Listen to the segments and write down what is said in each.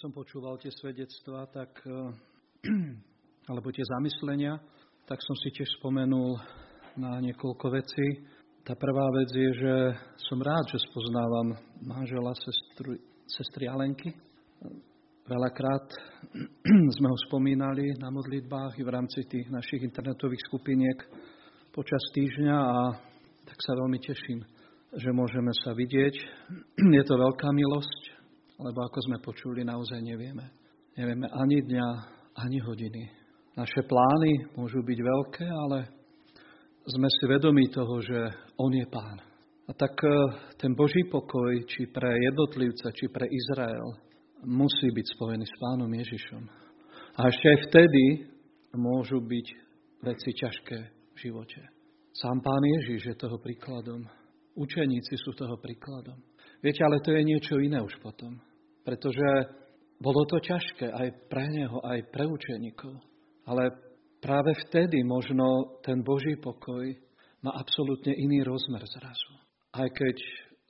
som počúval tie svedectvá, tak, alebo tie zamyslenia, tak som si tiež spomenul na niekoľko vecí. Tá prvá vec je, že som rád, že spoznávam manžela sestru, sestry Alenky. Veľakrát sme ho spomínali na modlitbách i v rámci tých našich internetových skupiniek počas týždňa a tak sa veľmi teším, že môžeme sa vidieť. Je to veľká milosť, lebo ako sme počuli, naozaj nevieme. Nevieme ani dňa, ani hodiny. Naše plány môžu byť veľké, ale sme si vedomí toho, že On je Pán. A tak e, ten Boží pokoj, či pre jednotlivca, či pre Izrael, musí byť spojený s Pánom Ježišom. A ešte aj vtedy môžu byť veci ťažké v živote. Sám Pán Ježiš je toho príkladom. Učeníci sú toho príkladom. Viete, ale to je niečo iné už potom pretože bolo to ťažké aj pre neho, aj pre učeníkov. Ale práve vtedy možno ten Boží pokoj má absolútne iný rozmer zrazu. Aj keď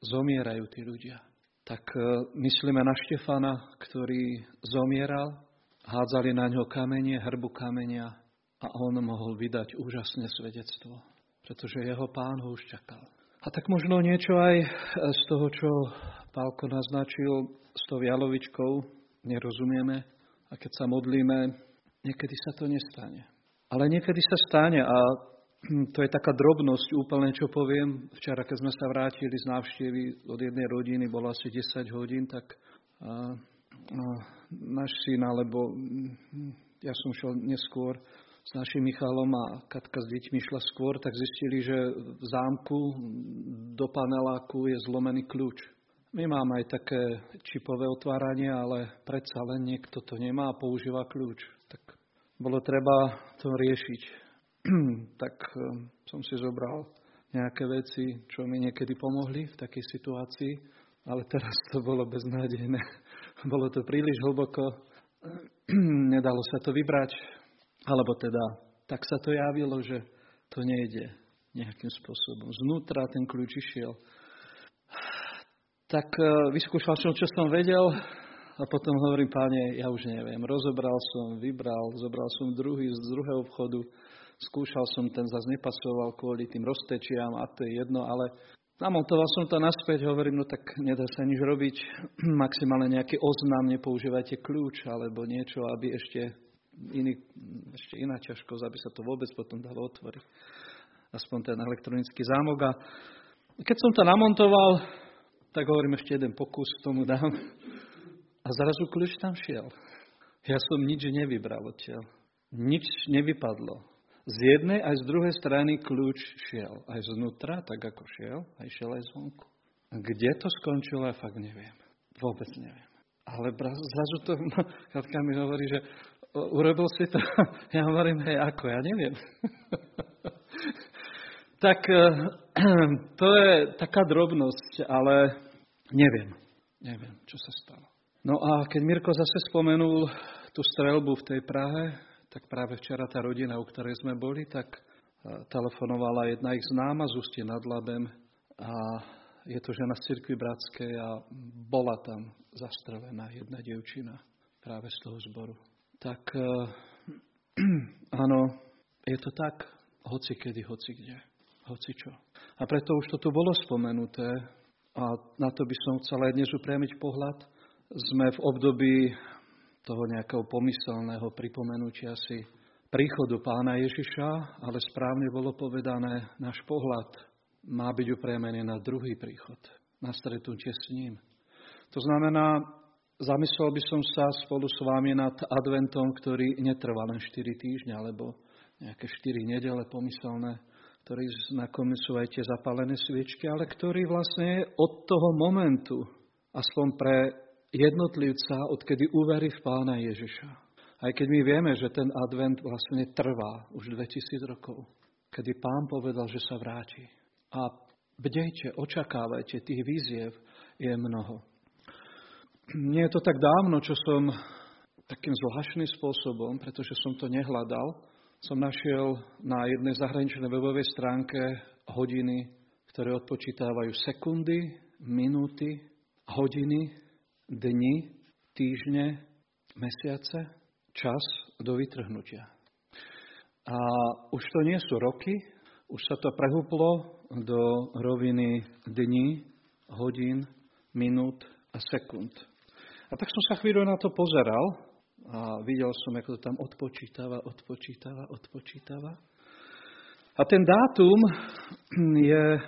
zomierajú tí ľudia. Tak e, myslíme na Štefana, ktorý zomieral, hádzali na ňo kamene, hrbu kamenia a on mohol vydať úžasné svedectvo, pretože jeho pán ho už čakal. A tak možno niečo aj z toho, čo Pálko naznačil, s tou jalovičkou nerozumieme a keď sa modlíme, niekedy sa to nestane. Ale niekedy sa stane a to je taká drobnosť úplne, čo poviem. Včera, keď sme sa vrátili z návštevy od jednej rodiny, bolo asi 10 hodín, tak a, a, náš syn, alebo ja som šiel neskôr s našim Michalom a Katka s deťmi šla skôr, tak zistili, že v zámku do paneláku je zlomený kľúč. My máme aj také čipové otváranie, ale predsa len niekto to nemá a používa kľúč. Tak bolo treba to riešiť. tak eh, som si zobral nejaké veci, čo mi niekedy pomohli v takej situácii, ale teraz to bolo beznádejné. bolo to príliš hlboko, nedalo sa to vybrať, alebo teda tak sa to javilo, že to nejde nejakým spôsobom. Znútra ten kľúč išiel tak e, vyskúšal som, čo som vedel a potom hovorím, páne, ja už neviem. Rozobral som, vybral, zobral som druhý z druhého obchodu, skúšal som, ten zase nepasoval kvôli tým roztečiam a to je jedno, ale namontoval som to naspäť, hovorím, no tak nedá sa nič robiť, maximálne nejaký oznam, nepoužívajte kľúč alebo niečo, aby ešte, iný, ešte iná ťažkosť, aby sa to vôbec potom dalo otvoriť. Aspoň ten elektronický zámok. A keď som to namontoval, tak hovorím, ešte jeden pokus k tomu dám. A zrazu kľúč tam šiel. Ja som nič nevybral odtiaľ. Nič nevypadlo. Z jednej aj z druhej strany kľúč šiel. Aj znútra, tak ako šiel, aj šiel aj zvonku. Kde to skončilo, ja fakt neviem. Vôbec neviem. Ale zrazu to, Katka mi hovorí, že urobil si to. Ja hovorím, hej, ako, ja neviem. tak eh, to je taká drobnosť, ale neviem. Neviem, čo sa stalo. No a keď Mirko zase spomenul tú strelbu v tej Prahe, tak práve včera tá rodina, u ktorej sme boli, tak eh, telefonovala jedna ich známa z Ústie nad Labem a je to žena z cirkvi bratskej a bola tam zastrelená jedna devčina práve z toho zboru. Tak eh, áno, je to tak, hoci kedy, hoci kde čo. A preto už toto bolo spomenuté a na to by som chcel aj dnes upriamiť pohľad. Sme v období toho nejakého pomyselného pripomenutia si príchodu pána Ježiša, ale správne bolo povedané, náš pohľad má byť upriamený na druhý príchod, na stretnutie s ním. To znamená, zamyslel by som sa spolu s vami nad adventom, ktorý netrvá len 4 týždňa, alebo nejaké 4 nedele pomyselné, ktorý znakom sú aj tie zapálené sviečky, ale ktorý vlastne od toho momentu, aspoň pre jednotlivca, odkedy uverí v Pána Ježiša. Aj keď my vieme, že ten advent vlastne trvá už 2000 rokov, kedy Pán povedal, že sa vráti. A bdejte, očakávajte, tých víziev je mnoho. Nie je to tak dávno, čo som takým zvláštnym spôsobom, pretože som to nehľadal, som našiel na jednej zahraničnej webovej stránke hodiny, ktoré odpočítavajú sekundy, minúty, hodiny, dni, týždne, mesiace, čas do vytrhnutia. A už to nie sú roky, už sa to prehúplo do roviny dní, hodín, minút a sekúnd. A tak som sa chvíľu na to pozeral a videl som, ako to tam odpočítava, odpočítava, odpočítava. A ten dátum je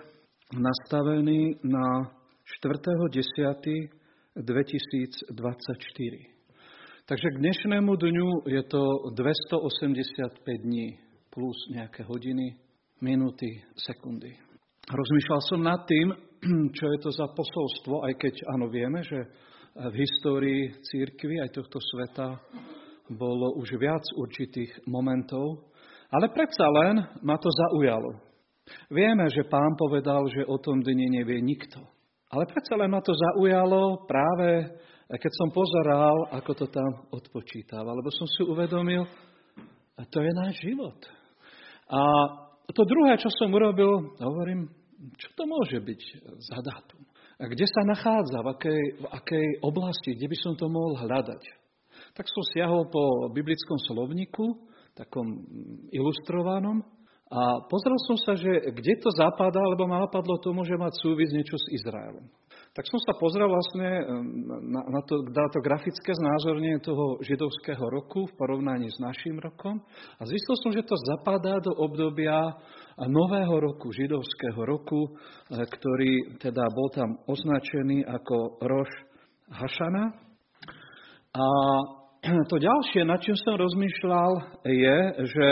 nastavený na 4.10.2024. Takže k dnešnému dňu je to 285 dní plus nejaké hodiny, minúty, sekundy. Rozmýšľal som nad tým, čo je to za posolstvo, aj keď áno vieme, že v histórii církvy aj tohto sveta bolo už viac určitých momentov, ale predsa len ma to zaujalo. Vieme, že pán povedal, že o tom dni nevie nikto. Ale predsa len ma to zaujalo práve, keď som pozeral, ako to tam odpočítava. Lebo som si uvedomil, a to je náš život. A to druhé, čo som urobil, hovorím, čo to môže byť za dátum? A kde sa nachádza, v akej, v akej oblasti, kde by som to mohol hľadať? Tak som siahol po biblickom slovníku, takom ilustrovanom, a pozrel som sa, že kde to zapadá, lebo ma napadlo to môže mať súvis niečo s Izraelom. Tak som sa pozrel vlastne na, na, to, na to grafické znázornenie toho židovského roku v porovnaní s našim rokom a zistil som, že to zapadá do obdobia nového roku, židovského roku, e, ktorý teda bol tam označený ako Roš Hašana. A to ďalšie, nad čím som rozmýšľal, je, že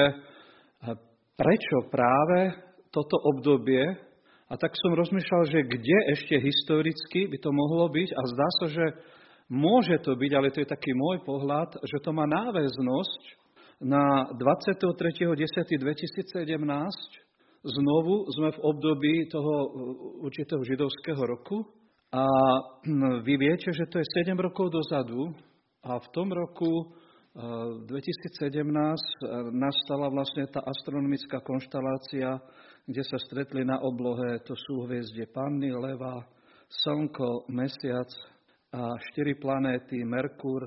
prečo práve toto obdobie, a tak som rozmýšľal, že kde ešte historicky by to mohlo byť a zdá sa, že môže to byť, ale to je taký môj pohľad, že to má náväznosť na 23.10.2017 znovu sme v období toho určitého židovského roku. A vy viete, že to je 7 rokov dozadu a v tom roku 2017 nastala vlastne tá astronomická konštalácia, kde sa stretli na oblohe to súhviezdie Panny, Leva, Slnko, Mesiac a štyri planéty Merkur,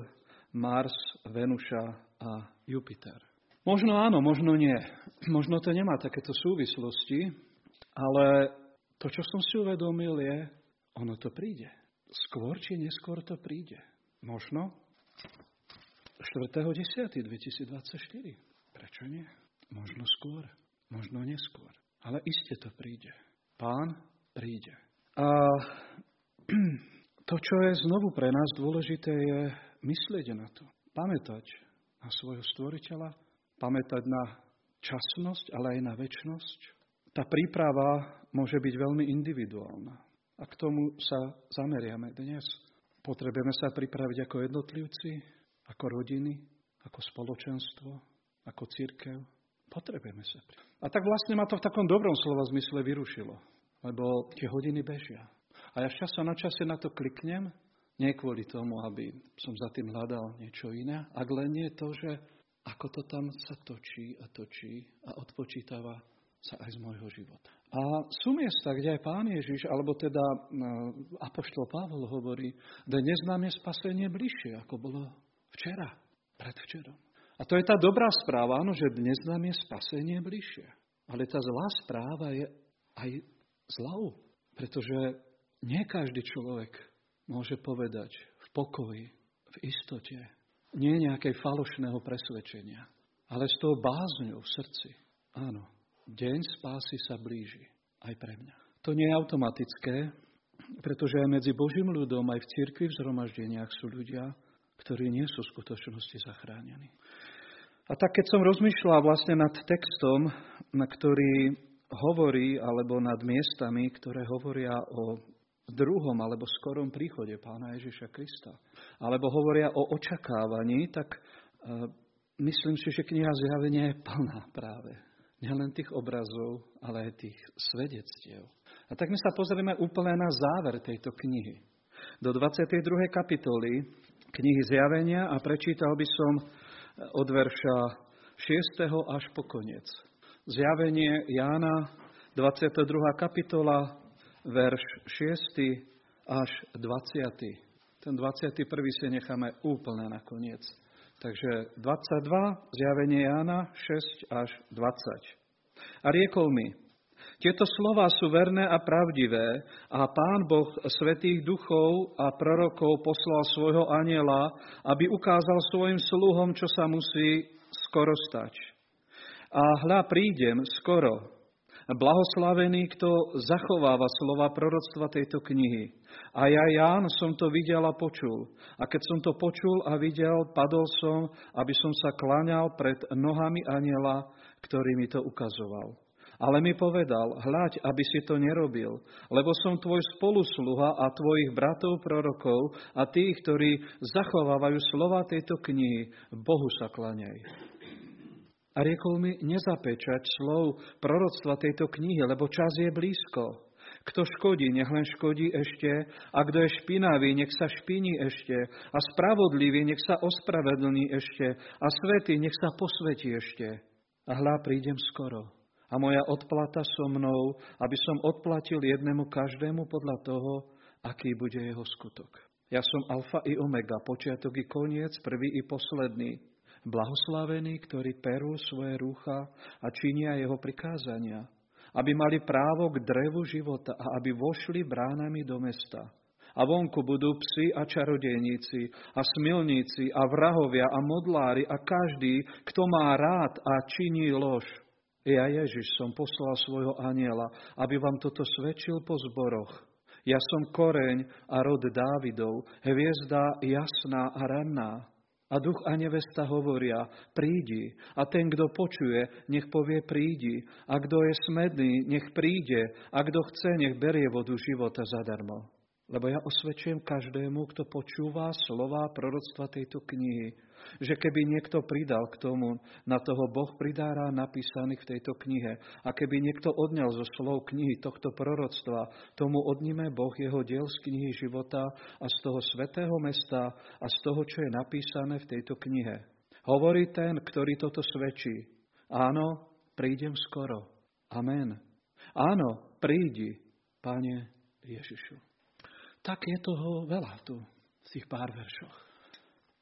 Mars, Venuša a Jupiter. Možno áno, možno nie. Možno to nemá takéto súvislosti, ale to, čo som si uvedomil, je, ono to príde. Skôr či neskôr to príde. Možno 4.10.2024. Prečo nie? Možno skôr, možno neskôr. Ale iste to príde. Pán príde. A to, čo je znovu pre nás dôležité, je myslieť na to. Pamätať na svojho stvoriteľa, pamätať na časnosť, ale aj na väčnosť. Tá príprava môže byť veľmi individuálna. A k tomu sa zameriame dnes. Potrebujeme sa pripraviť ako jednotlivci, ako rodiny, ako spoločenstvo, ako církev. Potrebujeme sa. A tak vlastne ma to v takom dobrom slova zmysle vyrušilo, lebo tie hodiny bežia. A ja z času na čase na to kliknem, nie kvôli tomu, aby som za tým hľadal niečo iné, ak len nie to, že ako to tam sa točí a točí a odpočítava sa aj z môjho života. A sú miesta, kde aj Pán Ježiš, alebo teda no, Apoštol Pavol hovorí, dnes nám je spasenie bližšie, ako bolo Včera, predvčerom. A to je tá dobrá správa, áno, že dnes nám je spasenie bližšie. Ale tá zlá správa je aj zlou, pretože nie každý človek môže povedať v pokoji, v istote, nie nejakej falošného presvedčenia, ale s tou bázňou v srdci. Áno, deň spásy sa blíži aj pre mňa. To nie je automatické, pretože aj medzi Božím ľudom, aj v cirkvi v zhromaždeniach sú ľudia, ktorí nie sú v skutočnosti zachránení. A tak keď som rozmýšľal vlastne nad textom, na ktorý hovorí, alebo nad miestami, ktoré hovoria o druhom alebo skorom príchode Pána Ježiša Krista, alebo hovoria o očakávaní, tak uh, myslím si, že kniha zjavenia je plná práve. Nielen tých obrazov, ale aj tých svedectiev. A tak my sa pozrieme úplne na záver tejto knihy. Do 22. kapitoly knihy Zjavenia a prečítal by som od verša 6. až po koniec. Zjavenie Jána, 22. kapitola, verš 6. až 20. Ten 21. si necháme úplne nakoniec. Takže 22, zjavenie Jána 6 až 20. A riekol mi, tieto slova sú verné a pravdivé a Pán Boh svetých duchov a prorokov poslal svojho aniela, aby ukázal svojim sluhom, čo sa musí skoro stať. A hľa prídem skoro. Blahoslavený, kto zachováva slova proroctva tejto knihy. A ja, Ján, som to videl a počul. A keď som to počul a videl, padol som, aby som sa kláňal pred nohami aniela, ktorý mi to ukazoval. Ale mi povedal, hľaď, aby si to nerobil, lebo som tvoj spolusluha a tvojich bratov prorokov a tých, ktorí zachovávajú slova tejto knihy, Bohu sa klaňaj. A riekol mi, nezapečať slov proroctva tejto knihy, lebo čas je blízko. Kto škodí, nech len škodí ešte, a kto je špinavý, nech sa špiní ešte, a spravodlivý, nech sa ospravedlní ešte, a svetý, nech sa posvetí ešte. A hľa prídem skoro a moja odplata so mnou, aby som odplatil jednému každému podľa toho, aký bude jeho skutok. Ja som alfa i omega, počiatok i koniec, prvý i posledný. Blahoslavení, ktorí perú svoje rúcha a činia jeho prikázania, aby mali právo k drevu života a aby vošli bránami do mesta. A vonku budú psi a čarodejníci, a smilníci, a vrahovia, a modlári, a každý, kto má rád a činí lož. Ja Ježiš som poslal svojho aniela, aby vám toto svedčil po zboroch. Ja som koreň a rod Dávidov, hviezda jasná a ranná. A duch a nevesta hovoria, prídi. A ten, kto počuje, nech povie prídi. A kto je smedný, nech príde. A kto chce, nech berie vodu života zadarmo. Lebo ja osvedčujem každému, kto počúva slova proroctva tejto knihy, že keby niekto pridal k tomu, na toho Boh pridára napísaných v tejto knihe. A keby niekto odňal zo slov knihy tohto proroctva, tomu odníme Boh jeho diel z knihy života a z toho svetého mesta a z toho, čo je napísané v tejto knihe. Hovorí ten, ktorý toto svedčí. Áno, prídem skoro. Amen. Áno, prídi, Pane Ježišu tak je toho veľa tu v tých pár veršoch.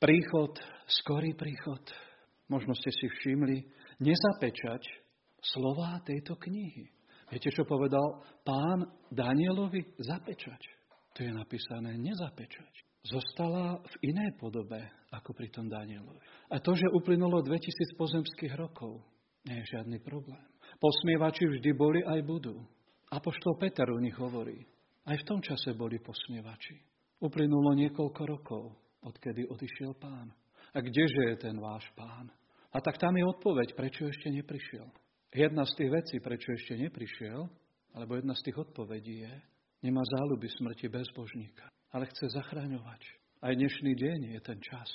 Príchod, skorý príchod, možno ste si všimli, nezapečať slova tejto knihy. Viete, čo povedal pán Danielovi? Zapečať. To je napísané nezapečať. Zostala v inej podobe ako pri tom Danielovi. A to, že uplynulo 2000 pozemských rokov, nie je žiadny problém. Posmievači vždy boli aj budú. Apoštol Peter u nich hovorí, aj v tom čase boli posmievači. Uplynulo niekoľko rokov, odkedy odišiel pán. A kdeže je ten váš pán? A tak tam je odpoveď, prečo ešte neprišiel. Jedna z tých vecí, prečo ešte neprišiel, alebo jedna z tých odpovedí je, nemá záľuby smrti bezbožníka, ale chce zachraňovať. Aj dnešný deň je ten čas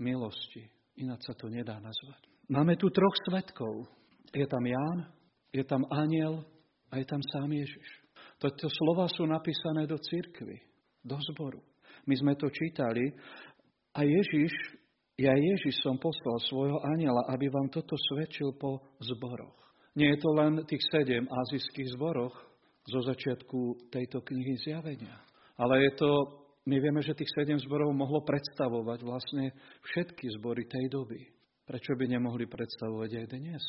milosti, ináč sa to nedá nazvať. Máme tu troch svetkov. Je tam Ján, je tam aniel a je tam sám Ježiš. Toto slova sú napísané do cirkvy, do zboru. My sme to čítali a Ježiš, ja Ježiš som poslal svojho aniela, aby vám toto svedčil po zboroch. Nie je to len tých sedem azijských zboroch zo začiatku tejto knihy zjavenia, ale je to, my vieme, že tých sedem zborov mohlo predstavovať vlastne všetky zbory tej doby. Prečo by nemohli predstavovať aj dnes?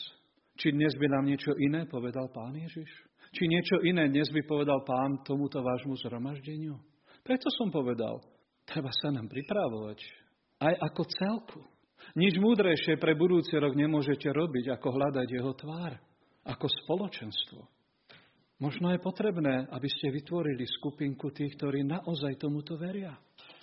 Či dnes by nám niečo iné povedal Pán Ježiš? Či niečo iné dnes by povedal pán tomuto vášmu zhromaždeniu? Preto som povedal, treba sa nám pripravovať. Aj ako celku. Nič múdrejšie pre budúci rok nemôžete robiť, ako hľadať jeho tvár. Ako spoločenstvo. Možno je potrebné, aby ste vytvorili skupinku tých, ktorí naozaj tomuto veria.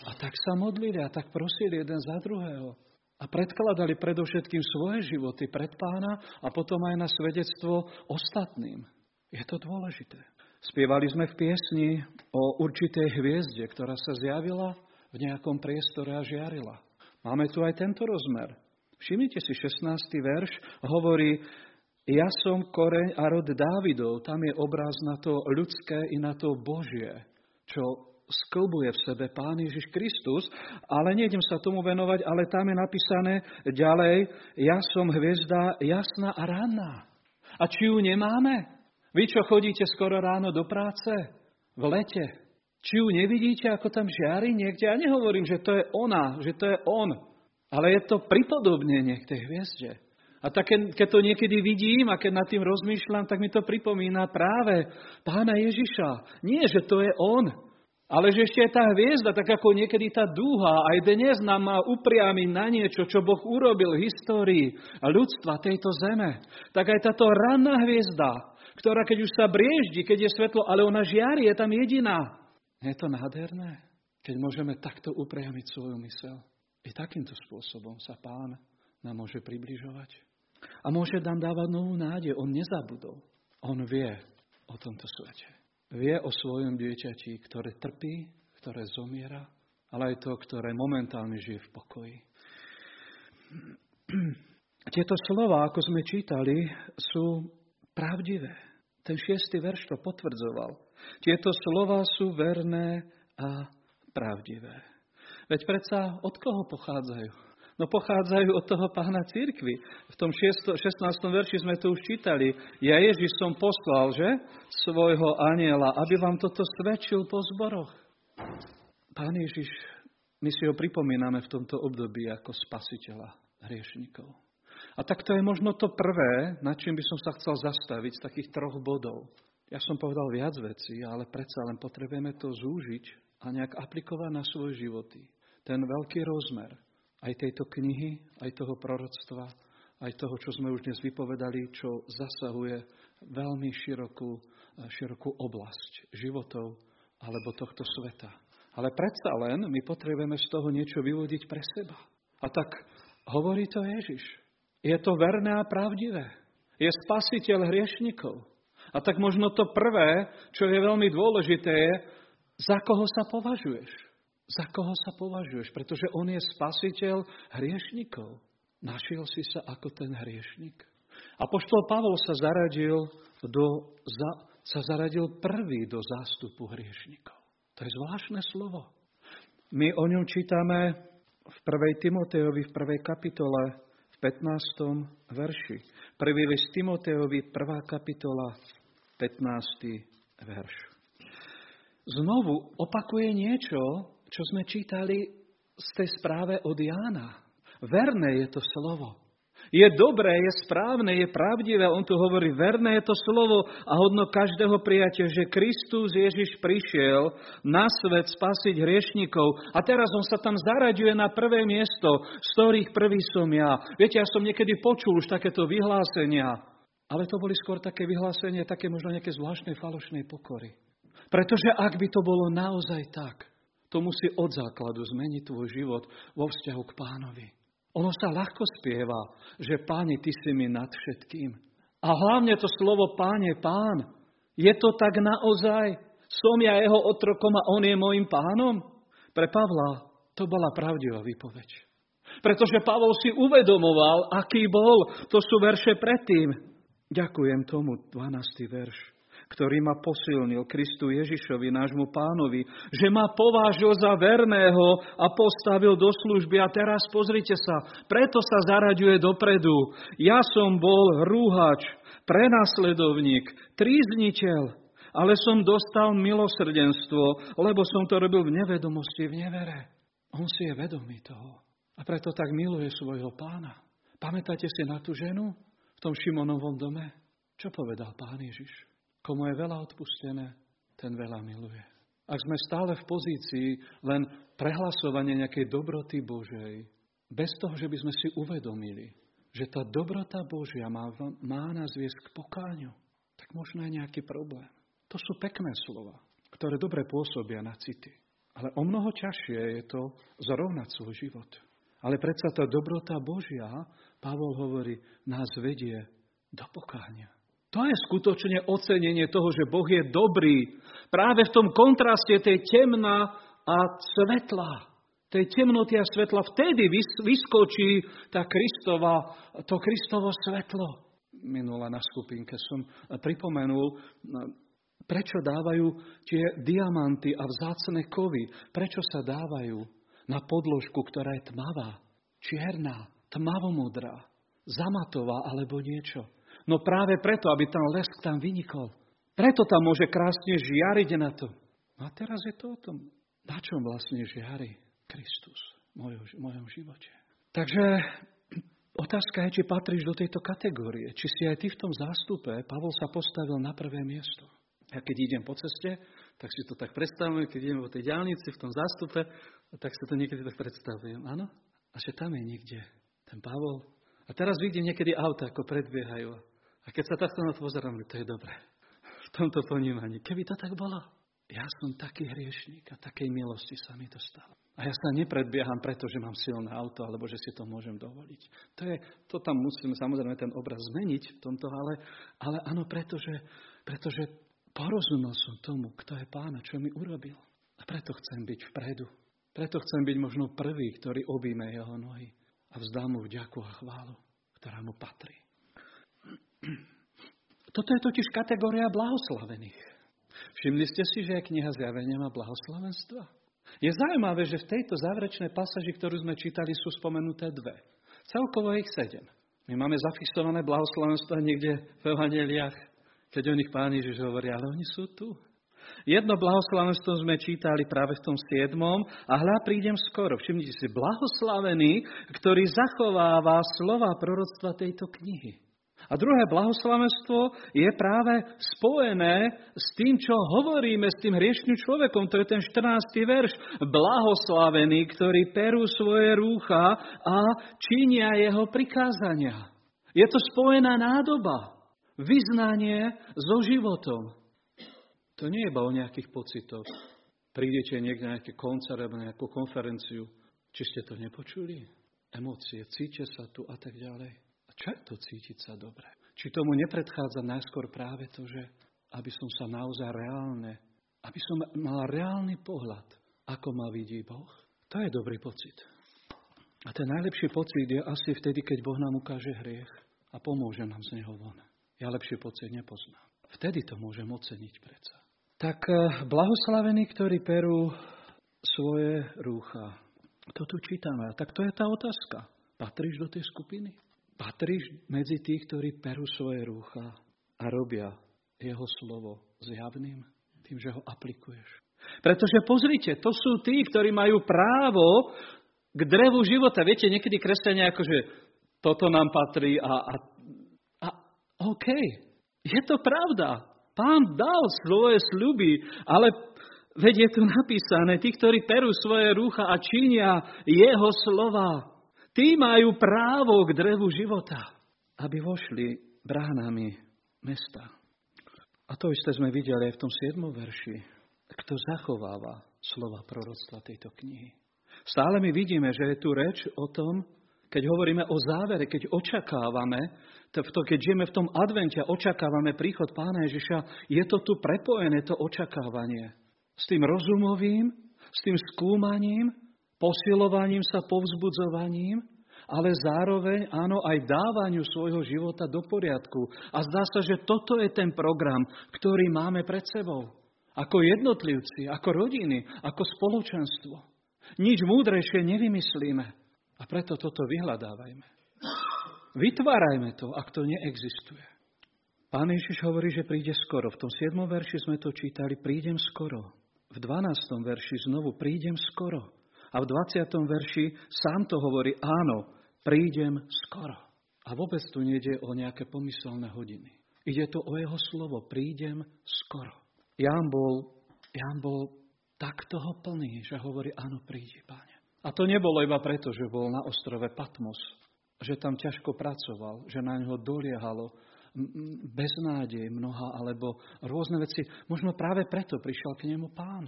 A tak sa modlili a tak prosili jeden za druhého. A predkladali predovšetkým svoje životy pred pána a potom aj na svedectvo ostatným. Je to dôležité. Spievali sme v piesni o určitej hviezde, ktorá sa zjavila v nejakom priestore a žiarila. Máme tu aj tento rozmer. Všimnite si, 16. verš hovorí, ja som koreň a rod Dávidov. Tam je obraz na to ľudské i na to Božie, čo sklbuje v sebe Pán Ježiš Kristus, ale nejdem sa tomu venovať, ale tam je napísané ďalej, ja som hviezda jasná a ranná. A či ju nemáme? Vy, čo chodíte skoro ráno do práce, v lete, Či ju nevidíte, ako tam žiari niekde? Ja nehovorím, že to je ona, že to je on. Ale je to pripodobnenie k tej hviezde. A tak, keď to niekedy vidím a keď nad tým rozmýšľam, tak mi to pripomína práve pána Ježiša. Nie, že to je on, ale že ešte je tá hviezda, tak ako niekedy tá dúha, aj dnes nám má upriamiť na niečo, čo Boh urobil v histórii ľudstva tejto zeme. Tak aj táto ranná hviezda, ktorá keď už sa brieždi, keď je svetlo, ale ona žiari, je tam jediná. Je to nádherné, keď môžeme takto upriamiť svoju mysel. I takýmto spôsobom sa Pán nám môže približovať. A môže nám dávať novú nádej. On nezabudol. On vie o tomto svete. Vie o svojom dieťati, ktoré trpí, ktoré zomiera, ale aj to, ktoré momentálne žije v pokoji. Tieto slova, ako sme čítali, sú pravdivé. Ten šiestý verš to potvrdzoval. Tieto slova sú verné a pravdivé. Veď predsa od koho pochádzajú? No pochádzajú od toho pána církvy. V tom 16. verši sme to už čítali. Ja Ježiš som poslal, že? Svojho aniela, aby vám toto svedčil po zboroch. Pán Ježiš, my si ho pripomíname v tomto období ako spasiteľa hriešnikov. A tak to je možno to prvé, na čím by som sa chcel zastaviť z takých troch bodov. Ja som povedal viac vecí, ale predsa len potrebujeme to zúžiť a nejak aplikovať na svoje životy. Ten veľký rozmer aj tejto knihy, aj toho proroctva, aj toho, čo sme už dnes vypovedali, čo zasahuje veľmi širokú, širokú oblasť životov alebo tohto sveta. Ale predsa len my potrebujeme z toho niečo vyvodiť pre seba. A tak hovorí to Ježiš. Je to verné a pravdivé. Je spasiteľ hriešnikov. A tak možno to prvé, čo je veľmi dôležité, je, za koho sa považuješ. Za koho sa považuješ? Pretože on je spasiteľ hriešnikov. Našiel si sa ako ten hriešnik. A poštol Pavol sa zaradil, do, za, sa zaradil prvý do zástupu hriešnikov. To je zvláštne slovo. My o ňom čítame v 1. Timotejovi v 1. kapitole 15. verši. Prvý list Timotejovi, 1. kapitola, 15. verš. Znovu opakuje niečo, čo sme čítali z tej správe od Jána. Verné je to slovo. Je dobré, je správne, je pravdivé. On tu hovorí, verné je to slovo a hodno každého prijatia, že Kristus Ježiš prišiel na svet spasiť hriešnikov. A teraz on sa tam zaraďuje na prvé miesto, z ktorých prvý som ja. Viete, ja som niekedy počul už takéto vyhlásenia, ale to boli skôr také vyhlásenia, také možno nejaké zvláštnej falošnej pokory. Pretože ak by to bolo naozaj tak, to musí od základu zmeniť tvoj život vo vzťahu k pánovi. Ono sa ľahko spieva, že páni, ty si mi nad všetkým. A hlavne to slovo páne, pán. Je to tak naozaj? Som ja jeho otrokom a on je môjim pánom? Pre Pavla to bola pravdivá výpoveď. Pretože Pavol si uvedomoval, aký bol. To sú verše predtým. Ďakujem tomu, 12. verš ktorý ma posilnil Kristu Ježišovi, nášmu pánovi, že ma povážil za verného a postavil do služby. A teraz pozrite sa, preto sa zaraďuje dopredu. Ja som bol rúhač, prenasledovník, trízniteľ, ale som dostal milosrdenstvo, lebo som to robil v nevedomosti, v nevere. On si je vedomý toho. A preto tak miluje svojho pána. Pamätáte si na tú ženu v tom Šimonovom dome? Čo povedal pán Ježiš? Komu je veľa odpustené, ten veľa miluje. Ak sme stále v pozícii len prehlasovania nejakej dobroty Božej, bez toho, že by sme si uvedomili, že tá dobrota Božia má, má nás viesť k pokáňu, tak možno je nejaký problém. To sú pekné slova, ktoré dobre pôsobia na city. Ale o mnoho ťažšie je to zrovnať svoj život. Ale predsa tá dobrota Božia, Pavol hovorí, nás vedie do pokáňa. To je skutočne ocenenie toho, že Boh je dobrý. Práve v tom kontraste tej temna a svetla. Tej temnoty a svetla vtedy vyskočí tá Kristova, to Kristovo svetlo. Minula na skupinke som pripomenul, prečo dávajú tie diamanty a vzácne kovy. Prečo sa dávajú na podložku, ktorá je tmavá, čierna, tmavomodrá, zamatová alebo niečo. No práve preto, aby ten lesk tam vynikol. Preto tam môže krásne žiariť na to. No a teraz je to o tom, na čom vlastne žiari Kristus v mojom živote. Takže otázka je, či patríš do tejto kategórie. Či si aj ty v tom zástupe, Pavol sa postavil na prvé miesto. Ja keď idem po ceste, tak si to tak predstavujem, keď idem po tej diálnici v tom zástupe, tak sa to niekedy tak predstavujem. Áno? A že tam je niekde ten Pavol. A teraz vidím niekedy auta, ako predbiehajú. A keď sa takto na to pozerám, to je dobré. V tomto ponímaní. Keby to tak bolo, ja som taký hriešník a takej milosti sa mi to stalo. A ja sa nepredbieham preto, že mám silné auto, alebo že si to môžem dovoliť. To, je, to tam musím samozrejme ten obraz zmeniť v tomto, ale, ale áno, pretože, pretože porozumel som tomu, kto je pána, čo mi urobil. A preto chcem byť vpredu. Preto chcem byť možno prvý, ktorý obíme jeho nohy a vzdá mu vďaku a chválu, ktorá mu patrí. Toto je totiž kategória blahoslavených. Všimli ste si, že kniha zjavenia má blahoslavenstva? Je zaujímavé, že v tejto záverečnej pasaži, ktorú sme čítali, sú spomenuté dve. Celkovo ich sedem. My máme zafixované blahoslavenstva niekde v evaneliách, keď o nich pán Ježiš hovorí, ale oni sú tu. Jedno blahoslavenstvo sme čítali práve v tom siedmom a hľa prídem skoro. Všimnite si, blahoslavený, ktorý zachováva slova proroctva tejto knihy. A druhé blahoslavenstvo je práve spojené s tým, čo hovoríme s tým hriešným človekom. To je ten 14. verš. Blahoslavení, ktorí perú svoje rúcha a činia jeho prikázania. Je to spojená nádoba. Vyznanie so životom. To nie je iba o nejakých pocitoch. Prídete niekde na nejaký koncert alebo nejakú konferenciu. Či ste to nepočuli? Emócie, cíte sa tu a tak ďalej. Čo je to cítiť sa dobre? Či tomu nepredchádza najskôr práve to, že aby som sa naozaj reálne, aby som mal reálny pohľad, ako ma vidí Boh? To je dobrý pocit. A ten najlepší pocit je asi vtedy, keď Boh nám ukáže hriech a pomôže nám z neho von. Ja lepší pocit nepoznám. Vtedy to môžem oceniť predsa. Tak eh, blahoslavení, ktorí perú svoje rúcha. To tu čítame. Tak to je tá otázka. Patríš do tej skupiny? Patríš medzi tých, ktorí perú svoje rúcha a robia jeho slovo zjavným, tým, že ho aplikuješ. Pretože pozrite, to sú tí, ktorí majú právo k drevu života. Viete, niekedy kresťania akože toto nám patrí a, a, a OK, je to pravda. Pán dal svoje sľuby, ale veď je tu napísané, tí, ktorí perú svoje rúcha a činia jeho slova, Tí majú právo k drevu života, aby vošli bránami mesta. A to isté sme videli aj v tom 7. verši. Kto zachováva slova proroctva tejto knihy. Stále my vidíme, že je tu reč o tom, keď hovoríme o závere, keď očakávame, to, keď žijeme v tom advente a očakávame príchod Pána Ježiša, je to tu prepojené, to očakávanie. S tým rozumovým, s tým skúmaním, posilovaním sa, povzbudzovaním, ale zároveň áno aj dávaniu svojho života do poriadku. A zdá sa, že toto je ten program, ktorý máme pred sebou. Ako jednotlivci, ako rodiny, ako spoločenstvo. Nič múdrejšie nevymyslíme. A preto toto vyhľadávajme. Vytvárajme to, ak to neexistuje. Pán Ježiš hovorí, že príde skoro. V tom 7. verši sme to čítali, prídem skoro. V 12. verši znovu, prídem skoro. A v 20. verši sám to hovorí, áno, prídem skoro. A vôbec tu nejde o nejaké pomyselné hodiny. Ide to o jeho slovo, prídem skoro. Ján bol, Ján bol tak toho plný, že hovorí, áno, príde, páne. A to nebolo iba preto, že bol na ostrove Patmos, že tam ťažko pracoval, že na ňo doliehalo beznádej mnoha, alebo rôzne veci. Možno práve preto prišiel k nemu pán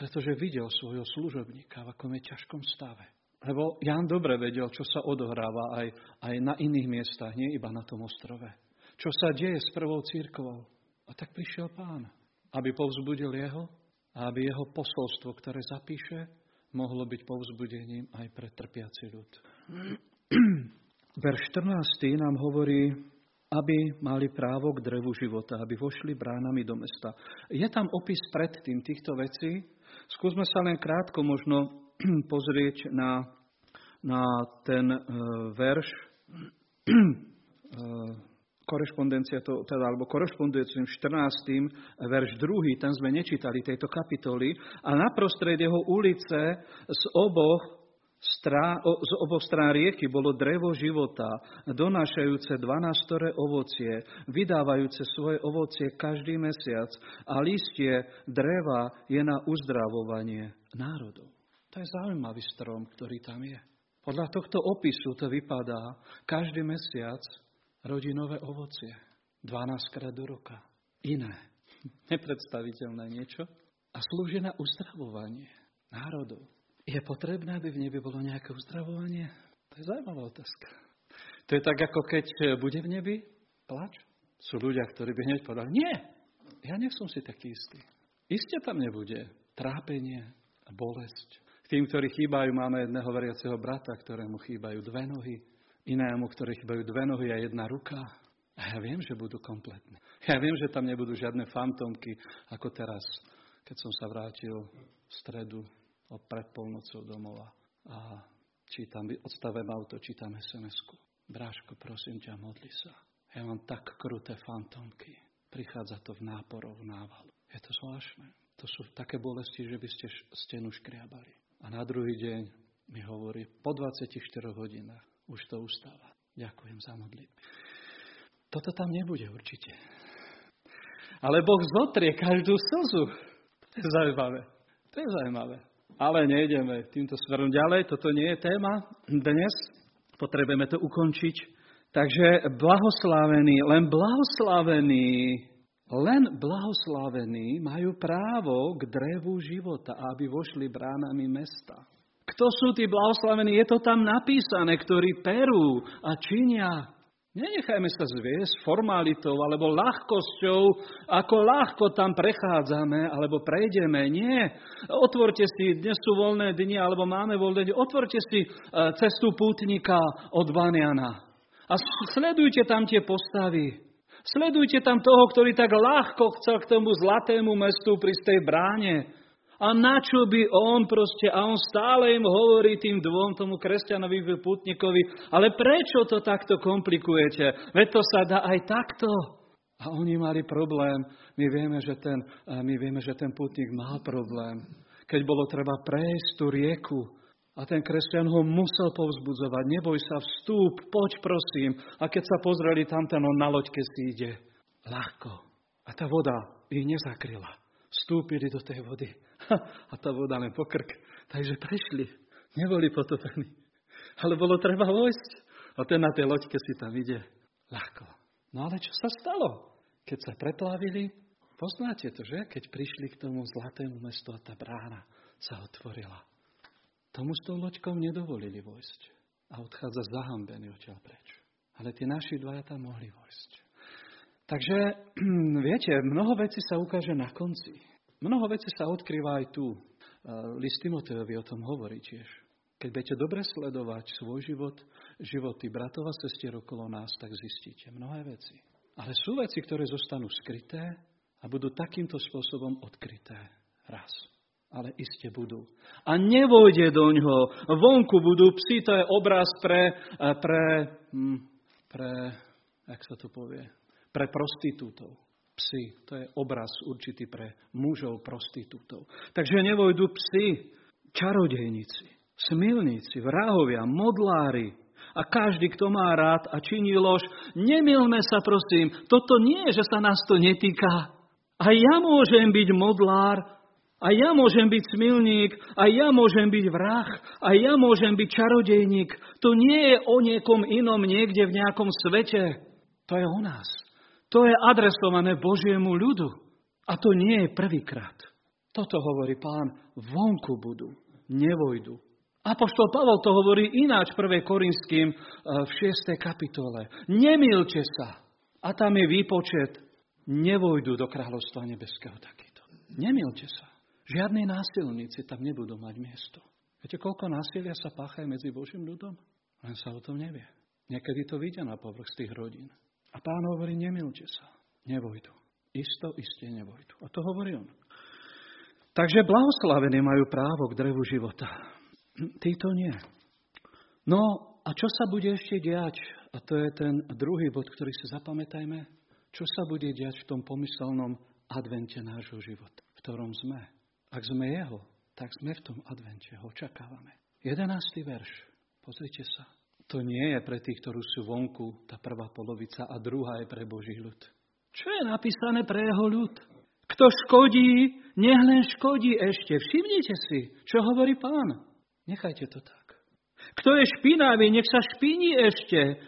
pretože videl svojho služobníka, v akom je ťažkom stave. Lebo Ján dobre vedel, čo sa odohráva aj, aj na iných miestach, nie iba na tom ostrove. Čo sa deje s prvou církvou. A tak prišiel pán, aby povzbudil jeho a aby jeho posolstvo, ktoré zapíše, mohlo byť povzbudením aj pre trpiaci ľud. Verš 14 nám hovorí, aby mali právo k drevu života, aby vošli bránami do mesta. Je tam opis predtým týchto vecí, Skúsme sa len krátko možno pozrieť na, na ten uh, verš uh, korešpondencia to, teda, alebo korešponduje s 14. verš 2. tam sme nečítali tejto kapitoly, a naprostred jeho ulice z oboch Strá, z oboch rieky bolo drevo života, donášajúce 12 ovocie, vydávajúce svoje ovocie každý mesiac a listie dreva je na uzdravovanie národov. To je zaujímavý strom, ktorý tam je. Podľa tohto opisu to vypadá, každý mesiac rodí nové ovocie. 12 krát do roka. Iné. Nepredstaviteľné niečo. A slúži na uzdravovanie národov. Je potrebné, aby v nebi bolo nejaké uzdravovanie? To je zaujímavá otázka. To je tak, ako keď bude v nebi plač. Sú ľudia, ktorí by hneď povedali, nie, ja nie som si taký istý. Isté tam nebude trápenie a bolesť. K tým, ktorí chýbajú, máme jedného veriaceho brata, ktorému chýbajú dve nohy, inému, ktoré chýbajú dve nohy a jedna ruka. A ja viem, že budú kompletné. Ja viem, že tam nebudú žiadne fantomky, ako teraz, keď som sa vrátil v stredu pred polnocou domova a čítam, odstavím auto, čítam SMS-ku. Bráško, prosím ťa, modli sa. Ja mám tak kruté fantomky. Prichádza to v náporov, v návalu. Je to zvláštne. To sú také bolesti, že by ste stenu škriabali. A na druhý deň mi hovorí, po 24 hodinách už to ustáva. Ďakujem za modlitbu. Toto tam nebude určite. Ale Boh zotrie každú slzu. To je zaujímavé. To je zaujímavé. Ale nejdeme týmto smerom ďalej, toto nie je téma dnes, potrebujeme to ukončiť. Takže blahoslavení, len blahoslavení, len blahoslavení majú právo k drevu života, aby vošli bránami mesta. Kto sú tí blahoslavení? Je to tam napísané, ktorí perú a činia Nenechajme sa zviesť formalitou alebo ľahkosťou, ako ľahko tam prechádzame alebo prejdeme. Nie. Otvorte si, dnes sú voľné dni alebo máme voľné dni, otvorte si e, cestu pútnika od Vaniana. A sledujte tam tie postavy. Sledujte tam toho, ktorý tak ľahko chcel k tomu zlatému mestu pri tej bráne. A na čo by on proste, a on stále im hovorí tým dvom, tomu kresťanovi putnikovi, ale prečo to takto komplikujete? Veď to sa dá aj takto. A oni mali problém. My vieme, že ten, my vieme, že ten putník mal problém. Keď bolo treba prejsť tú rieku, a ten kresťan ho musel povzbudzovať. Neboj sa, vstúp, poď prosím. A keď sa pozreli tam, on na loďke si ide. Ľahko. A tá voda ich nezakryla. Vstúpili do tej vody a tá voda len pokrk. Takže prešli. Neboli potopení. Ale bolo treba vojsť. A ten na tej loďke si tam ide ľahko. No ale čo sa stalo? Keď sa preplávili, poznáte to, že? Keď prišli k tomu zlatému mestu a tá brána sa otvorila. Tomu s tou loďkou nedovolili vojsť. A odchádza zahambený odtiaľ preč. Ale tí naši dvaja tam mohli vojsť. Takže, viete, mnoho vecí sa ukáže na konci. Mnoho vecí sa odkrýva aj tu. List Timotejovi o tom hovorí tiež. Keď budete dobre sledovať svoj život, životy bratov a sestier okolo nás, tak zistíte mnohé veci. Ale sú veci, ktoré zostanú skryté a budú takýmto spôsobom odkryté raz. Ale iste budú. A nevojde do ňoho. Vonku budú psi, to je obraz pre, pre, hm, pre, jak sa to povie, pre prostitútov psi. To je obraz určitý pre mužov prostitútov. Takže nevojdu psi, čarodejníci, smilníci, vrahovia, modlári, a každý, kto má rád a činí lož, nemilme sa, prosím, toto nie je, že sa nás to netýka. A ja môžem byť modlár, a ja môžem byť smilník, a ja môžem byť vrah, a ja môžem byť čarodejník. To nie je o niekom inom niekde v nejakom svete. To je o nás. To je adresované Božiemu ľudu. A to nie je prvýkrát. Toto hovorí pán, vonku budú, nevojdu. Apoštol Pavol to hovorí ináč 1. Korinským eh, v 6. kapitole. Nemilte sa. A tam je výpočet, nevojdu do kráľovstva nebeského takýto. Nemilte sa. Žiadni násilníci tam nebudú mať miesto. Viete, koľko násilia sa pácha medzi Božím ľudom? Len sa o tom nevie. Niekedy to vidia na povrch z tých rodín. A pán hovorí, nemilte sa, nevojdu. Isto, iste nevojdu. A to hovorí on. Takže blahoslavení majú právo k drevu života. Títo nie. No a čo sa bude ešte diať A to je ten druhý bod, ktorý si zapamätajme. Čo sa bude diať v tom pomyselnom advente nášho života, v ktorom sme. Ak sme jeho, tak sme v tom advente, ho očakávame. Jedenáctý verš, pozrite sa. To nie je pre tých, ktorí sú vonku, tá prvá polovica, a druhá je pre Boží ľud. Čo je napísané pre jeho ľud? Kto škodí, nech len škodí ešte. Všimnite si, čo hovorí pán. Nechajte to tak. Kto je špinavý, nech sa špiní ešte.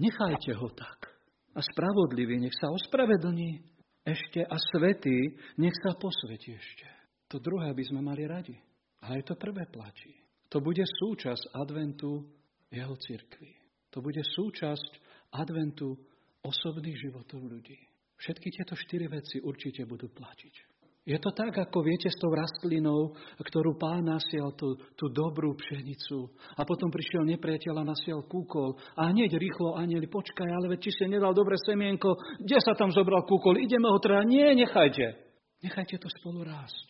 Nechajte ho tak. A spravodlivý, nech sa ospravedlní ešte. A svetý, nech sa posvetí ešte. To druhé by sme mali radi. A aj to prvé platí. To bude súčasť adventu jeho cirkvi. To bude súčasť adventu osobných životov ľudí. Všetky tieto štyri veci určite budú platiť. Je to tak, ako viete, s tou rastlinou, ktorú pán nasial tú, tú dobrú pšenicu. A potom prišiel nepriateľ a nasial kúkol. A hneď rýchlo anieli, počkaj, ale veď či si nedal dobre semienko, kde sa tam zobral kúkol, ideme ho teda, nie, nechajte. Nechajte to spolu rásť.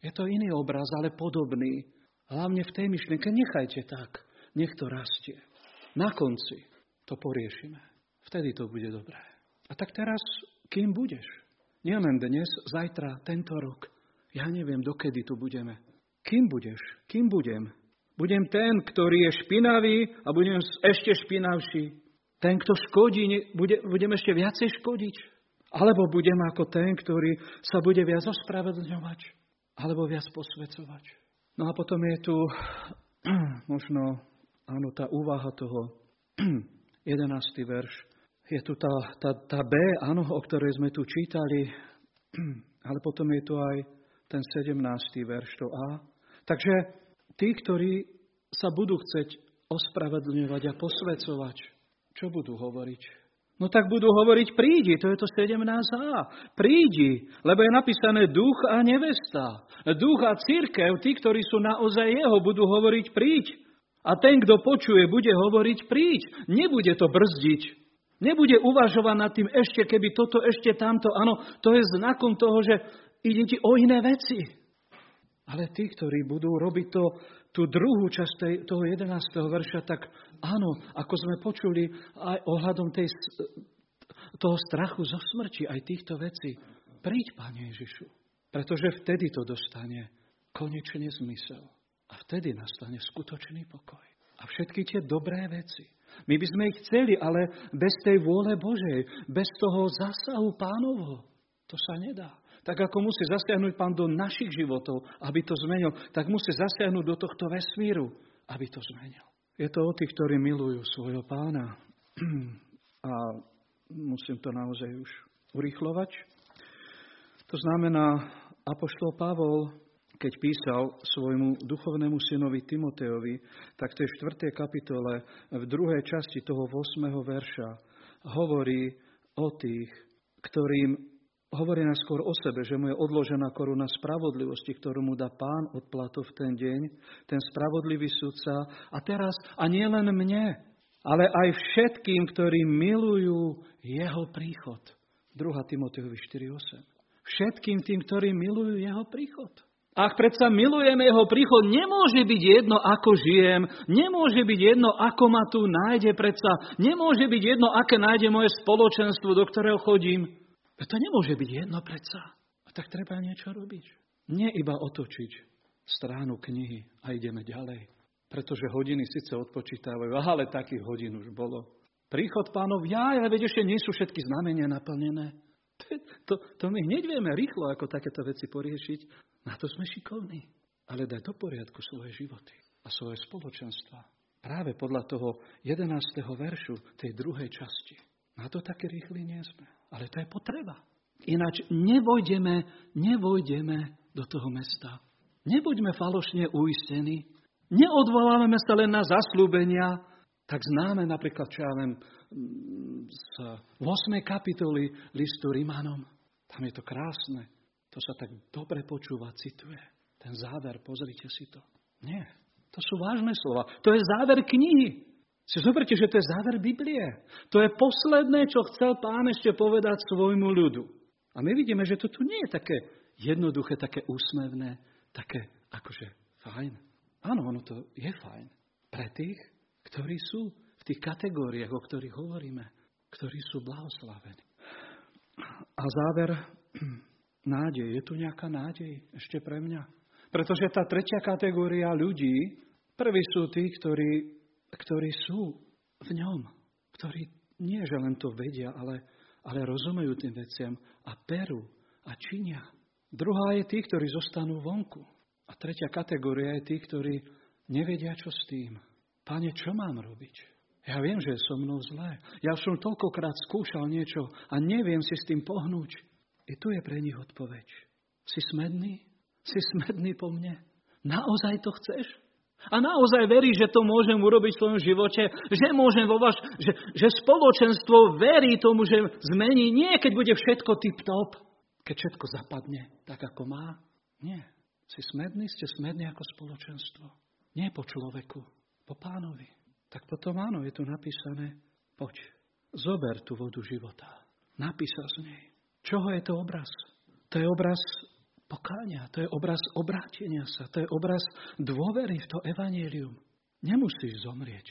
Je to iný obraz, ale podobný. Hlavne v tej myšlienke, nechajte tak, nech to rastie. Na konci to poriešime. Vtedy to bude dobré. A tak teraz, kým budeš? Nielen dnes, zajtra, tento rok. Ja neviem, dokedy tu budeme. Kým budeš? Kým budem? Budem ten, ktorý je špinavý a budem ešte špinavší. Ten, kto škodí, bude, budem ešte viacej škodiť. Alebo budem ako ten, ktorý sa bude viac ospravedlňovať. Alebo viac posvecovať. No a potom je tu možno áno, tá úvaha toho 11. verš je tu tá, tá, tá B, áno, o ktorej sme tu čítali, ale potom je tu aj ten 17. verš, to A. Takže tí, ktorí sa budú chceť ospravedlňovať a posvecovať, čo budú hovoriť? No tak budú hovoriť prídi, to je to 17a. Prídi, lebo je napísané duch a nevesta. Duch a církev, tí, ktorí sú naozaj jeho, budú hovoriť príď. A ten, kto počuje, bude hovoriť príď. Nebude to brzdiť. Nebude uvažovať nad tým ešte, keby toto, ešte tamto. Áno, to je znakom toho, že ide ti o iné veci. Ale tí, ktorí budú robiť to, tú druhú časť toho 11. verša, tak áno, ako sme počuli aj ohľadom tej, toho strachu zo smrti, aj týchto vecí. Príď, Pane Ježišu, pretože vtedy to dostane konečne zmysel. A vtedy nastane skutočný pokoj. A všetky tie dobré veci, my by sme ich chceli, ale bez tej vôle Božej, bez toho zásahu pánovho, to sa nedá. Tak ako musí zasiahnuť pán do našich životov, aby to zmenil, tak musí zasiahnuť do tohto vesmíru, aby to zmenil. Je to o tých, ktorí milujú svojho pána. A musím to naozaj už urýchlovať. To znamená, Apoštol Pavol keď písal svojmu duchovnému synovi Timoteovi, tak to je v 4. kapitole, v druhej časti toho 8. verša, hovorí o tých, ktorým hovorí naskôr o sebe, že mu je odložená koruna spravodlivosti, ktorú mu dá pán odplato v ten deň, ten spravodlivý sudca. A teraz, a nie len mne, ale aj všetkým, ktorí milujú jeho príchod. 2. Timoteovi 4.8. Všetkým tým, ktorí milujú jeho príchod. Ak predsa milujeme jeho príchod, nemôže byť jedno, ako žijem, nemôže byť jedno, ako ma tu nájde predsa, nemôže byť jedno, aké nájde moje spoločenstvo, do ktorého chodím. To nemôže byť jedno predsa. A tak treba niečo robiť. Nie iba otočiť stránu knihy a ideme ďalej. Pretože hodiny síce odpočítavajú, ale takých hodín už bolo. Príchod pánov, ja, ale veď ešte nie sú všetky znamenia naplnené. To, to my hneď vieme rýchlo, ako takéto veci poriešiť. Na to sme šikovní. Ale dať do poriadku svoje životy a svoje spoločenstva. Práve podľa toho 11. veršu tej druhej časti. Na to také rýchli nie sme. Ale to je potreba. Ináč nevojdeme, nevojdeme do toho mesta. Nebuďme falošne uistení. Neodvolávame sa len na zaslúbenia, tak známe napríklad, čo ja viem, z 8. kapitoly listu Rimanom. Tam je to krásne. To sa tak dobre počúva, cituje. Ten záver, pozrite si to. Nie, to sú vážne slova. To je záver knihy. Si zoberte, že to je záver Biblie. To je posledné, čo chcel pán ešte povedať svojmu ľudu. A my vidíme, že to tu nie je také jednoduché, také úsmevné, také akože fajn. Áno, ono to je fajn. Pre tých, ktorí sú v tých kategóriách, o ktorých hovoríme, ktorí sú blahoslavení. A záver, nádej. Je tu nejaká nádej ešte pre mňa? Pretože tá tretia kategória ľudí, prví sú tí, ktorí, ktorí sú v ňom, ktorí nie, že len to vedia, ale, ale rozumejú tým veciam a perú a činia. Druhá je tí, ktorí zostanú vonku. A tretia kategória je tí, ktorí nevedia, čo s tým. Pane, čo mám robiť? Ja viem, že je so mnou zlé. Ja som toľkokrát skúšal niečo a neviem si s tým pohnúť. I tu je pre nich odpoveď. Si smedný? Si smedný po mne? Naozaj to chceš? A naozaj verí, že to môžem urobiť v svojom živote, že môžem vo vaš, že, že spoločenstvo verí tomu, že zmení. Nie, keď bude všetko tip-top, keď všetko zapadne tak, ako má. Nie. Si smedný, ste smední ako spoločenstvo. Nie po človeku, po pánovi. Tak potom áno, je tu napísané, poď, zober tú vodu života. Napísa z nej. Čoho je to obraz? To je obraz pokáňa, to je obraz obrátenia sa, to je obraz dôvery v to evanílium. Nemusíš zomrieť.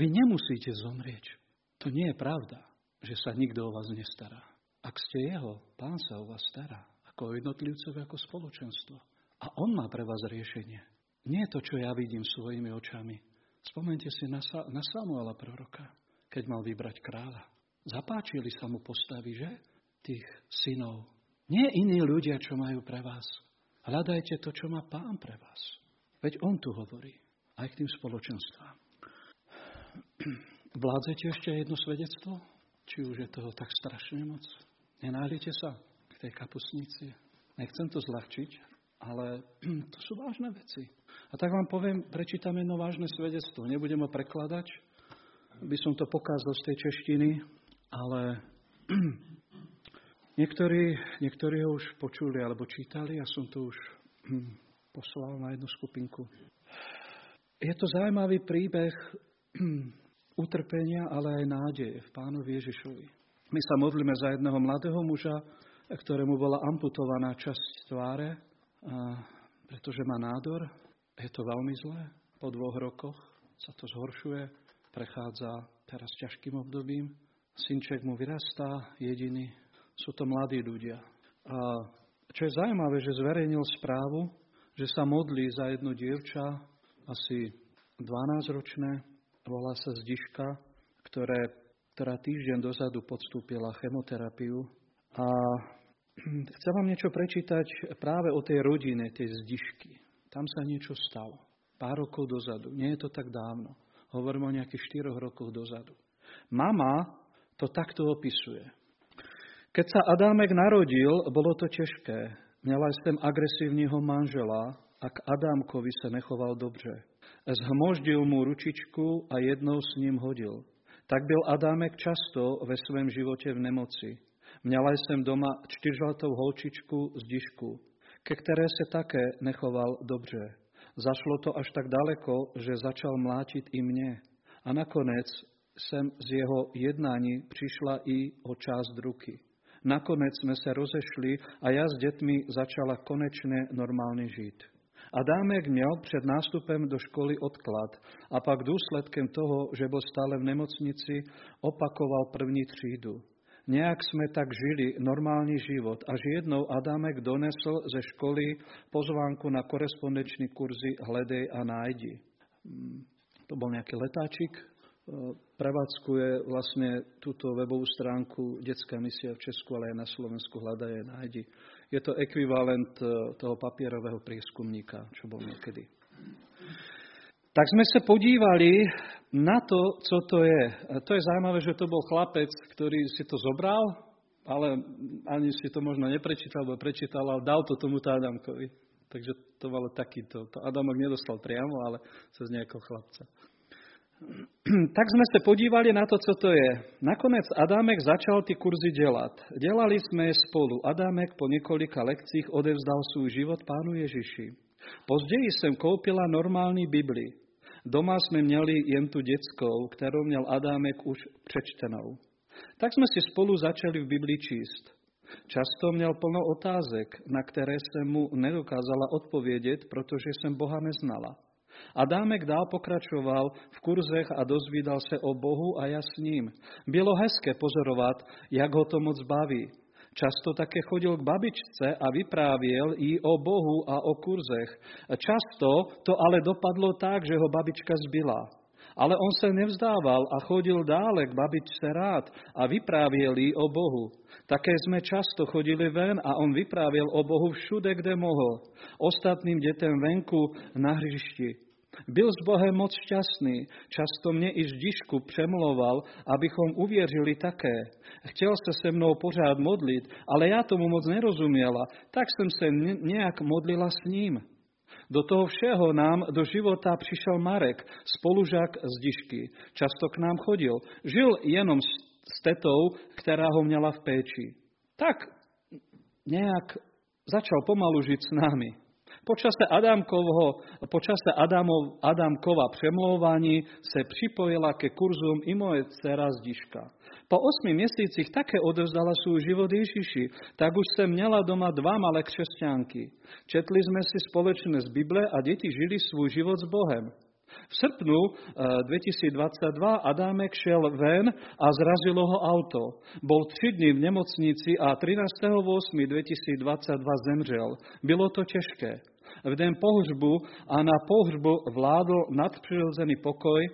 Vy nemusíte zomrieť. To nie je pravda, že sa nikto o vás nestará. Ak ste jeho, pán sa o vás stará, ako jednotlivcov, ako spoločenstvo. A on má pre vás riešenie. Nie to, čo ja vidím svojimi očami. Spomente si na, na Samuela proroka, keď mal vybrať kráľa. Zapáčili sa mu postavy, že? Tých synov nie iní ľudia, čo majú pre vás. Hľadajte to, čo má Pán pre vás. Veď On tu hovorí. Aj k tým spoločenstvám. Vládzete ešte jedno svedectvo? Či už je toho tak strašne moc? Nenájdete sa k tej kapusnici? Nechcem to zľahčiť, ale to sú vážne veci. A tak vám poviem, prečítam jedno vážne svedectvo. Nebudem ho prekladať, by som to pokázal z tej češtiny, ale Niektorí, niektorí ho už počuli alebo čítali, ja som to už hm, poslal na jednu skupinku. Je to zaujímavý príbeh hm, utrpenia, ale aj nádeje v pánovi Ježišovi. My sa modlíme za jedného mladého muža, ktorému bola amputovaná časť tváre, pretože má nádor. Je to veľmi zlé. Po dvoch rokoch sa to zhoršuje, prechádza teraz ťažkým obdobím. Synček mu vyrastá, jediný, sú to mladí ľudia. A čo je zaujímavé, že zverejnil správu, že sa modlí za jedno dievča, asi 12-ročné, volá sa Zdiška, ktoré, ktorá týždeň dozadu podstúpila chemoterapiu. A chcem vám niečo prečítať práve o tej rodine, tej Zdišky. Tam sa niečo stalo. Pár rokov dozadu. Nie je to tak dávno. Hovorím o nejakých 4 rokoch dozadu. Mama to takto opisuje. Keď sa Adámek narodil, bolo to ťažké. Mala sem agresívneho manžela a k Adámkovi sa nechoval dobře. Zhmoždil mu ručičku a jednou s ním hodil. Tak byl Adámek často ve svém životě v nemoci. Měla jsem doma čtyřletou holčičku z dišku, ke které se také nechoval dobře. Zašlo to až tak daleko, že začal mlátit i mě. A nakonec jsem z jeho jednání přišla i o část ruky. Nakoniec sme sa rozešli a ja s deťmi začala konečne normálne žiť. Adámek měl před nástupem do školy odklad a pak důsledkem toho, že bol stále v nemocnici, opakoval první třídu. Nejak sme tak žili normálny život, až jednou Adámek donesol ze školy pozvánku na korespondenčný kurzy Hledej a nájdi. Hmm, to bol nejaký letáčik, prevádzkuje vlastne túto webovú stránku Detská misia v Česku, ale aj na Slovensku hľadaje nájdi. Je to ekvivalent e, toho papierového prieskumníka, čo bol niekedy. Tak sme sa podívali na to, co to je. To je zaujímavé, že to bol chlapec, ktorý si to zobral, ale ani si to možno neprečítal, alebo prečítal, ale dal to tomuto Adamkovi. Takže to malo takýto. To Adamak nedostal priamo, ale cez nejakého chlapca. tak sme sa podívali na to, co to je. Nakonec Adámek začal ty kurzy dělat. Dělali sme spolu. Adámek po několika lekcích odevzdal svůj život pánu Ježiši. Později jsem koupila normální Bibli. Doma sme měli jen tu detskou, kterou měl Adámek už přečtenou. Tak sme si spolu začali v Biblii číst. Často měl plno otázek, na které jsem mu nedokázala odpovědět, protože jsem Boha neznala. Adámek dál pokračoval v kurzech a dozvídal se o Bohu a ja s ním. Bylo hezké pozorovat, jak ho to moc baví. Často také chodil k babičce a vyprávěl jí o Bohu a o kurzech. Často to ale dopadlo tak, že ho babička zbyla. Ale on se nevzdával a chodil dále k babičce rád a vyprávěl jí o Bohu. Také sme často chodili ven a on vyprávěl o Bohu všude, kde mohol. Ostatným detem venku na hřišti. Byl s Bohem moc šťastný, často mne i ždišku přemloval, abychom uvěřili také. Chtěl se se mnou pořád modlit, ale já tomu moc nerozumiela, tak jsem se nejak modlila s ním. Do toho všeho nám do života přišel Marek, spolužák z Dišky. Často k nám chodil. Žil jenom s tetou, která ho měla v péči. Tak nejak začal pomalu žiť s nami. Počase, Adamkovho, počase Adamov, Adamkova přemlouvaní se připojila ke kurzům i moje dcera Zdiška. Po osmi měsících také odevzdala svůj život Ježiši, tak už jsem měla doma dva malé křesťanky. Četli jsme si společně z Bible a děti žili svůj život s Bohem. V srpnu 2022 eh, Adámek šel ven a zrazilo ho auto. Bol tři dny v nemocnici a 13.8.2022 zemřel. Bylo to těžké v den pohřbu a na pohřbu vládl nadprirodzený pokoj,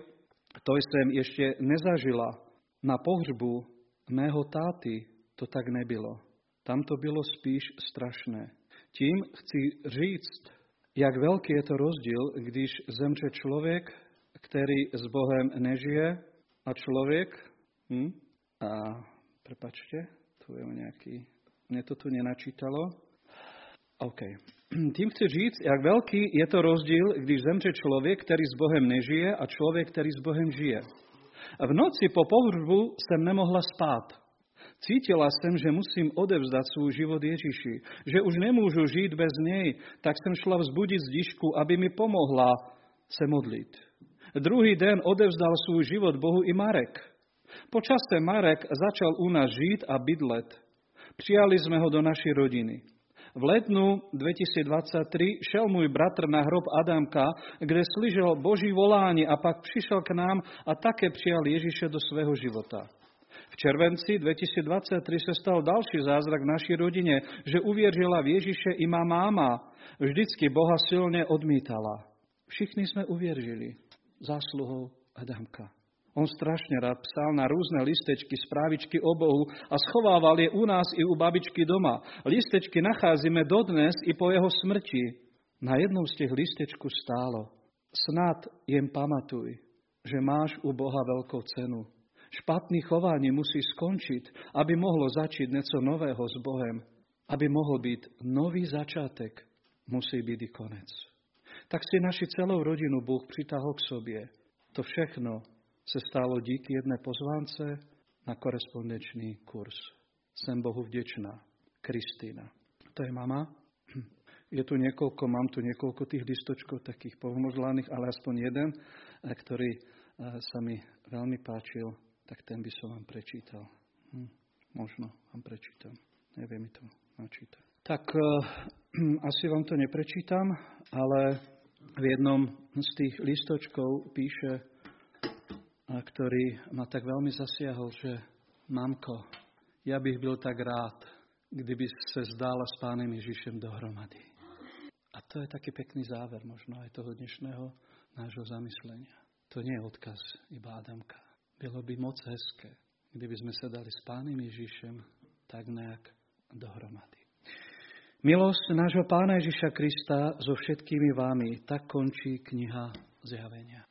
to jsem ještě nezažila. Na pohřbu mého táty to tak nebylo. Tam to bylo spíš strašné. Tím chci říct, jak velký je to rozdíl, když zemře člověk, který s Bohem nežije a člověk, hm, a prepačte, tu je nejaký, mne to tu nenačítalo, OK. Tým chci říct, jak veľký je to rozdíl, když zemře člověk, který s Bohem nežije a člověk, který s Bohem žije. V noci po pohřbu jsem nemohla spát. Cítila jsem, že musím odevzdať svůj život Ježiši, že už nemůžu žít bez něj, tak jsem šla vzbudit zdišku, aby mi pomohla se modlit. Druhý den odevzdal svůj život Bohu i Marek. Po čase Marek začal u nás žít a bydlet. Přijali sme ho do našej rodiny. V letnu 2023 šel môj bratr na hrob Adamka, kde slyšel Boží volání a pak přišel k nám a také přijal Ježiše do svého života. V červenci 2023 sa stal další zázrak v našej rodine, že uvierila v Ježiše i má máma. Vždycky Boha silne odmítala. Všichni sme uvierili zásluhou Adamka. On strašne rád psal na rôzne listečky, správičky o Bohu a schovával je u nás i u babičky doma. Listečky nacházíme dodnes i po jeho smrti. Na jednom z tých listečku stálo Snad jem pamatuj, že máš u Boha veľkou cenu. Špatný chovanie musí skončiť, aby mohlo začať niečo nového s Bohem. Aby mohol byť nový začiatek, musí byť i konec. Tak si naši celou rodinu Boh pritahol k sobie. To všechno se stalo díky jedné pozvánce na korespondenčný kurz. Jsem Bohu vděčná. Kristýna. To je mama. Je tu niekoľko, mám tu niekoľko tých listočkov takých pomozlaných, ale aspoň jeden, ktorý eh, sa mi veľmi páčil, tak ten by som vám prečítal. Hm, možno vám prečítam. Neviem mi to načítať. Tak uh, asi vám to neprečítam, ale v jednom z tých listočkov píše ktorý ma tak veľmi zasiahol, že mamko, ja bych byl tak rád, kdyby se zdála s Pánem Ježišem dohromady. A to je taký pekný záver možno aj toho dnešného nášho zamyslenia. To nie je odkaz iba Adamka. Bylo by moc hezké, kdyby sme sa dali s Pánem Ježišem tak nejak dohromady. Milosť nášho Pána Ježiša Krista so všetkými vámi, tak končí kniha zjavenia.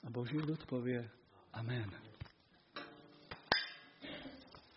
A Boží ľud povie, Amen.